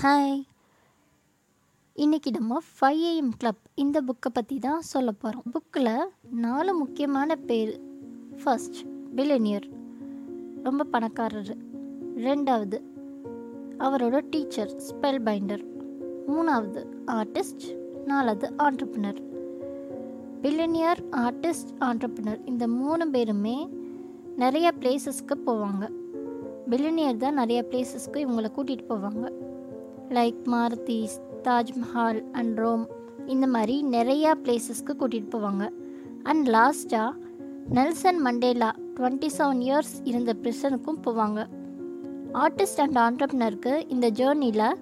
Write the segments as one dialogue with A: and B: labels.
A: Hi இன்னைக்கு நம்ம five AM club இந்த புக்கை பற்றி தான் சொல்ல போகிறோம் புக்கில் நாலு முக்கியமான பேர். ஃபர்ஸ்ட் பிலினியர் ரொம்ப பணக்காரர். ரெண்டாவது அவரோட டீச்சர் ஸ்பெல் பைண்டர் மூணாவது ஆர்டிஸ்ட் நாலாவது ஆண்டர்பினர் பில்லினியர் ஆர்டிஸ்ட் ஆண்டர்பினர் இந்த மூணு பேருமே நிறைய பிளேசஸ்க்கு போவாங்க. பில்லினியர் தான் நிறைய பிளேசஸ்க்கு இவங்களை கூட்டிகிட்டு போவாங்க. Like Mauritius Taj Mahal and Rome இந்த மாதிரி நிறையா பிளேசஸ்க்கு கூட்டிகிட்டு போவாங்க. அண்ட் லாஸ்ட்டாக Nelson Mandela twenty seven years இருந்த பிரிசனுக்கும் போவாங்க. ஆர்டிஸ்ட் அண்ட் ஆண்டர்பினருக்கு இந்த ஜேர்னியில்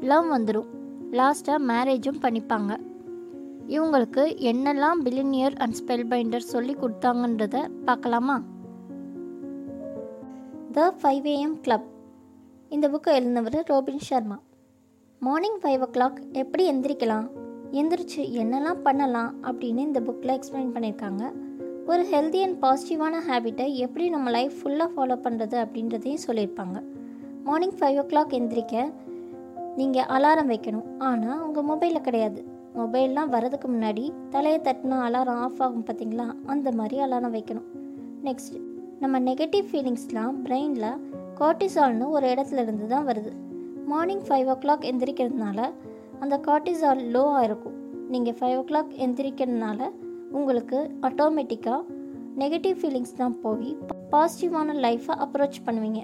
A: லவ் வந்துடும் லாஸ்ட்டாக மேரேஜும் பண்ணிப்பாங்க. இவங்களுக்கு என்னெல்லாம் பில்லினியர் அண்ட் ஸ்பெல் பைண்டர் சொல்லி கொடுத்தாங்கன்றத பார்க்கலாமா? த ஃபைவ் ஏஎம் கிளப் இந்த புக்கை எழுந்தவர் Robin Sharma. Morning five o'clock எப்படி எந்திரிக்கலாம்? எந்திரிச்சு என்னெல்லாம் பண்ணலாம் அப்படின்னு இந்த புக்கில் எக்ஸ்பிளைன் பண்ணியிருக்காங்க. ஒரு ஹெல்தி அண்ட் பாசிட்டிவான ஹேபிட்டை எப்படி நம்ம லைஃப் ஃபுல்லாக ஃபாலோ பண்ணுறது அப்படின்றதையும் சொல்லியிருப்பாங்க. மார்னிங் ஃபைவ் ஓ கிளாக் எந்திரிக்க நீங்கள் அலாரம் வைக்கணும். ஆனால் உங்கள் மொபைலில் கிடையாது. மொபைல்லாம் வரதுக்கு முன்னாடி தலையை தட்டினா அலாரம் ஆஃப் ஆகும் பார்த்தீங்களா? அந்த மாதிரி அலாரம் வைக்கணும். நெக்ஸ்ட் நம்ம நெகட்டிவ் ஃபீலிங்ஸ்லாம் பிரெயினில் கார்டிசால்னு ஒரு இடத்துல இருந்து தான் வருது. மார்னிங் ஃபைவ் ஓ கிளாக் எந்திரிக்கிறதுனால அந்த கார்டிசால் லோவாக இருக்கும். நீங்கள் ஃபைவ் ஓ கிளாக் எந்திரிக்கிறதுனால உங்களுக்கு ஆட்டோமேட்டிக்காக நெகட்டிவ் ஃபீலிங்ஸ் தான் போய் பாசிட்டிவான லைஃப்பை அப்ரோச் பண்ணுவீங்க.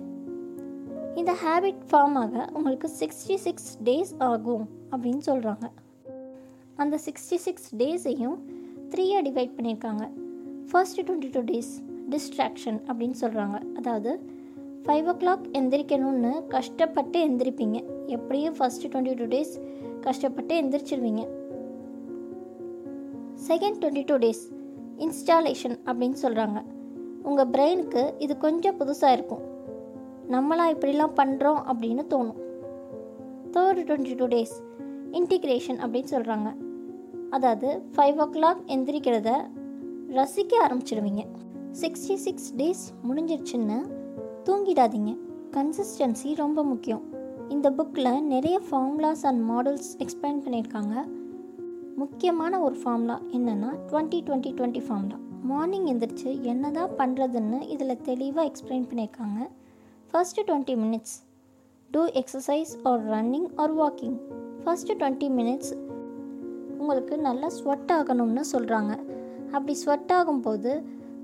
A: இந்த ஹேபிட் ஃபார்ம் ஆக உங்களுக்கு சிக்ஸ்டி சிக்ஸ் டேஸ் ஆகும் அப்படின்னு சொல்கிறாங்க அந்த சிக்ஸ்டி சிக்ஸ் டேஸையும் த்ரீயாக டிவைட் பண்ணியிருக்காங்க. First twenty two days distraction அப்படின்னு சொல்கிறாங்க அதாவது ஃபைவ் ஓ கிளாக் எந்திரிக்கணும்னு கஷ்டப்பட்டு எந்திரிப்பீங்க. எப்படியும் ஃபஸ்ட்டு டுவெண்ட்டி டூ டேஸ் கஷ்டப்பட்டு எந்திரிச்சிருவீங்க. Second twenty two days installation அப்படின்னு சொல்கிறாங்க உங்கள் பிரெயினுக்கு இது கொஞ்சம் புதுசாக இருக்கும். நம்மளாம் இப்படிலாம் பண்ணுறோம் அப்படின்னு தோணும். Third twenty two days integration அப்படின்னு சொல்கிறாங்க அதாவது ஃபைவ் ஓ கிளாக் எந்திரிக்கிறத ரசிக்க ஆரம்பிச்சிடுவீங்க சிக்ஸ்டி சிக்ஸ் டேஸ் முடிஞ்சிருச்சுன்னு தூங்கிடாதீங்க. கன்சிஸ்டன்சி ரொம்ப முக்கியம். இந்த புக்கில் நிறைய ஃபார்முலாஸ் அண்ட் மாடல்ஸ் எக்ஸ்பிளைன் பண்ணியிருக்காங்க. முக்கியமான ஒரு ஃபார்முலா என்னென்னா twenty twenty twenty formula morning எந்திரிச்சு என்ன தான் பண்ணுறதுன்னு இதில் தெளிவாக எக்ஸ்பிளைன் பண்ணியிருக்காங்க. First twenty minutes to exercise or running or walking first twenty minutes உங்களுக்கு நல்லா ஸ்வெட் ஆகணும்னு சொல்கிறாங்க அப்படி ஸ்வெட் ஆகும்போது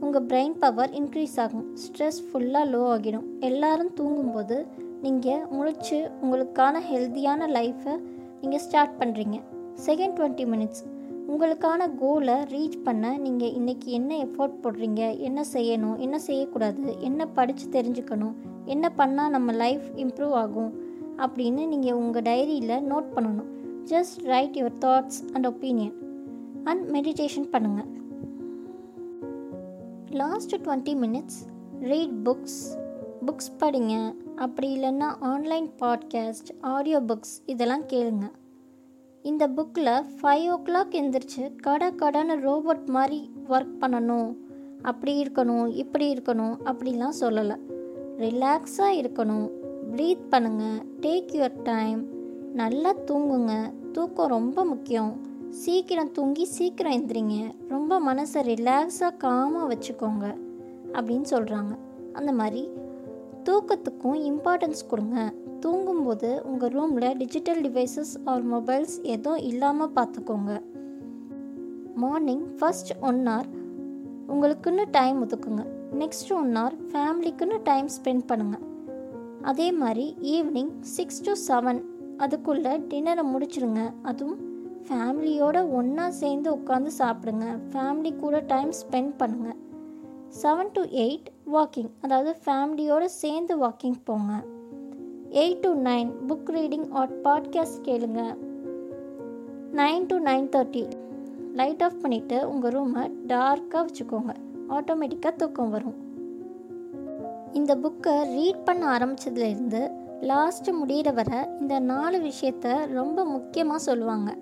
A: உங்கள் பிரெயின் பவர் இன்க்ரீஸ் ஆகும். ஸ்ட்ரெஸ் ஃபுல்லாக லோ ஆகிடும். எல்லாரும் தூங்கும்போது நீங்கள் முழிச்சு உங்களுக்கான ஹெல்த்தியான லைஃப்பை நீங்கள் ஸ்டார்ட் பண்ணுறீங்க செகண்ட் டுவெண்ட்டி மினிட்ஸ் உங்களுக்கான கோலை ரீச் பண்ண நீங்கள் இன்றைக்கி என்ன எஃபோர்ட் போடுறீங்க? என்ன செய்யணும்? என்ன செய்யக்கூடாது? என்ன படித்து தெரிஞ்சுக்கணும்? என்ன பண்ணால் நம்ம லைஃப் இம்ப்ரூவ் ஆகும்? அப்படின்னு நீங்கள் உங்கள் டைரியில் நோட் பண்ணணும். Just write your thoughts and opinion and meditation பண்ணுங்கள் last twenty minutes read books books படிங்க. அப்படி இல்லைன்னா ஆன்லைன் பாட்காஸ்ட் ஆடியோ புக்ஸ் இதெல்லாம் கேளுங்க. இந்த புக்கில் ஃபைவ் ஓ கிளாக் எந்திரிச்சு கடை கடைன்னு ரோபோட் மாதிரி ஒர்க் பண்ணணும். அப்படி இருக்கணும் இப்படி இருக்கணும் அப்படிலாம் சொல்லலை. ரிலாக்ஸாக இருக்கணும். ப்ரீத் பண்ணுங்கள் டேக் யுவர் டைம் நல்லா தூங்குங்க. தூக்கம் ரொம்ப முக்கியம். சீக்கிரம் தூங்கி சீக்கிரம் எந்திரிங்க. ரொம்ப மனசை ரிலாக்ஸாக காமாக வச்சுக்கோங்க அப்படின்னு சொல்கிறாங்க அந்த மாதிரி தூக்கத்துக்கும் இம்பார்ட்டன்ஸ் கொடுங்க. தூங்கும்போது உங்கள் ரூமில் டிஜிட்டல் டிவைசஸ் ஆர் மொபைல்ஸ் எதுவும் இல்லாமல் பார்த்துக்கோங்க. மார்னிங் ஃபஸ்ட் ஒன் ஹவர் உங்களுக்குன்னு டைம் ஒதுக்குங்க. நெக்ஸ்ட் ஒன் ஹவர் ஃபேமிலிக்குன்னு டைம் ஸ்பெண்ட் பண்ணுங்கள் அதே மாதிரி ஈவினிங் சிக்ஸ் டு செவன் அதுக்குள்ளே டின்னரை முடிச்சிருங்க. அதுவும் ஃபேமிலியோடு ஒன்றா சேர்ந்து உட்காந்து சாப்பிடுங்க. ஃபேமிலி கூட டைம் ஸ்பெண்ட் பண்ணுங்கள் செவன் டு எயிட் வாக்கிங் அதாவது ஃபேமிலியோடு சேர்ந்து வாக்கிங் போங்க. Eight to nine book reading or podcast கேளுங்க. Nine to nine thirty light off பண்ணிவிட்டு உங்கள் ரூமை டார்க்காக வச்சுக்கோங்க. ஆட்டோமேட்டிக்காக தூக்கம் வரும். இந்த புக்கை ரீட் பண்ண ஆரம்பித்ததுலேருந்து லாஸ்ட்டு முடிகிற வரை இந்த நாலு விஷயத்த ரொம்ப முக்கியமாக சொல்லுவாங்க.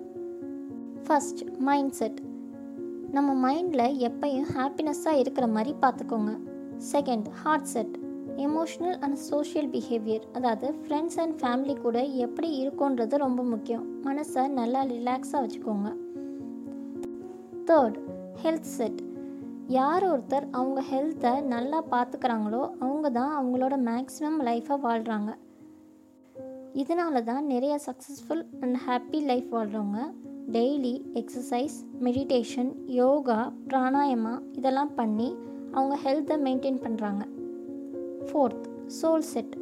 A: ஃபஸ்ட் மைண்ட் செட் நம்ம மைண்டில் எப்பையும் ஹாப்பினஸ்ஸாக இருக்கிற மாதிரி பார்த்துக்கோங்க. Second heart set emotional and social behaviour அதாவது ஃப்ரெண்ட்ஸ் அண்ட் ஃபேமிலி கூட எப்படி இருக்கோன்றது ரொம்ப முக்கியம். மனசை நல்லா ரிலாக்ஸாக வச்சுக்கோங்க. தேர்ட் ஹெல்த் செட் யார் ஒருத்தர் அவங்க ஹெல்த்தை நல்லா பார்த்துக்கிறாங்களோ அவங்க தான் அவங்களோட மேக்ஸிமம் லைஃப்பை வாழ்கிறாங்க இதனால தான் நிறைய successful and happy life வாழ்கிறவங்க daily exercise meditation yoga pranayama இதெல்லாம் பண்ணி அவங்க ஹெல்த்தை மெயின்டைன் பண்ணுறாங்க ஃபோர்த் சோல் செட்.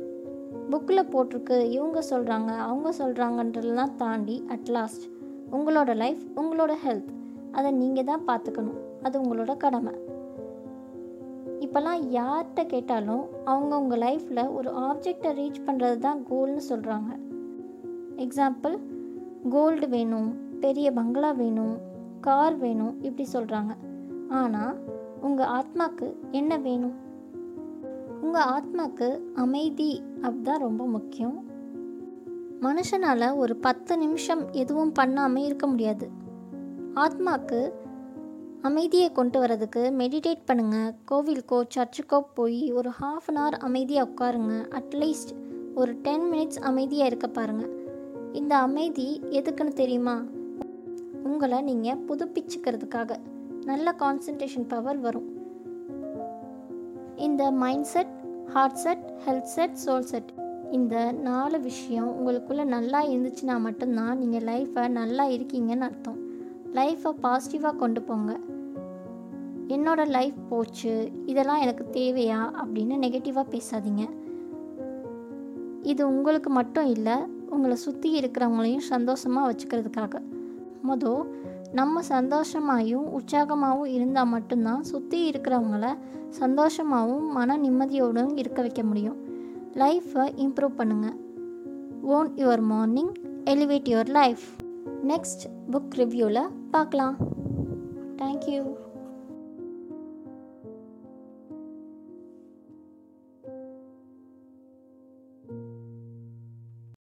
A: புக்கில் போட்டிருக்கு இவங்க சொல்கிறாங்க அவங்க சொல்கிறாங்கன்றதெல்லாம் தாண்டி அட்லாஸ்ட் உங்களோட லைஃப் உங்களோட ஹெல்த் அதை நீங்கள் தான் பார்த்துக்கணும். அது உங்களோட கடமை. இப்போல்லாம் யார்கிட்ட கேட்டாலும் அவங்க உங்கள் லைஃப்பில் ஒரு ஆப்ஜெக்டை ரீச் பண்ணுறது தான் கோல்னு சொல்கிறாங்க எக்ஸாம்பிள் கோல்டு வேணும். பெரிய பங்களா வேணும் கார் வேணும் இப்படி சொல்கிறாங்க ஆனால் உங்கள் ஆத்மாக்கு என்ன வேணும்? உங்கள் ஆத்மாக்கு அமைதி அப்படிதான் ரொம்ப முக்கியம். மனுஷனால் ஒரு பத்து நிமிஷம் எதுவும் பண்ணாமல் இருக்க முடியாது. ஆத்மாக்கு அமைதியை கொண்டு வரதுக்கு மெடிடேட் பண்ணுங்கள் கோவிலுக்கோ சர்ச்சுக்கோ போய் ஒரு ஹாஃப் அன் ஹவர் அமைதியாக உட்காருங்க. அட்லீஸ்ட் ஒரு டென் மினிட்ஸ் அமைதியாக இருக்க பாருங்கள் இந்த அமைதி எதுக்குன்னு தெரியுமா? உங்களை நீங்கள் புதுப்பிச்சுக்கிறதுக்காக நல்ல கான்சன்ட்ரேஷன் பவர் வரும். இந்த mind set heart set health set soul set இந்த நாலு விஷயம் உங்களுக்குள்ளே நல்லா இருந்துச்சுன்னா மட்டும்தான் நீங்கள் லைஃப்பை நல்லா இருக்கீங்கன்னு அர்த்தம். லைஃப்பை பாசிட்டிவாக கொண்டு போங்க. என்னோடய லைஃப் போச்சு இதெல்லாம் எனக்கு தேவையா அப்படின்னு நெகட்டிவாக பேசாதீங்க. இது உங்களுக்கு மட்டும் இல்லை உங்களை சுற்றி இருக்கிறவங்களையும் சந்தோஷமாக வச்சுக்கிறதுக்காக. மொதல் நம்ம சந்தோஷமாயும் உற்சாகமாகவும் இருந்தால் மட்டும்தான் சுற்றி இருக்கிறவங்கள சந்தோஷமாகவும் மன நிம்மதியோடும் இருக்க வைக்க முடியும். லைஃப்பை இம்ப்ரூவ் பண்ணுங்கள் own your morning elevate your life next book ரிவ்யூவில் பார்க்கலாம். Thank you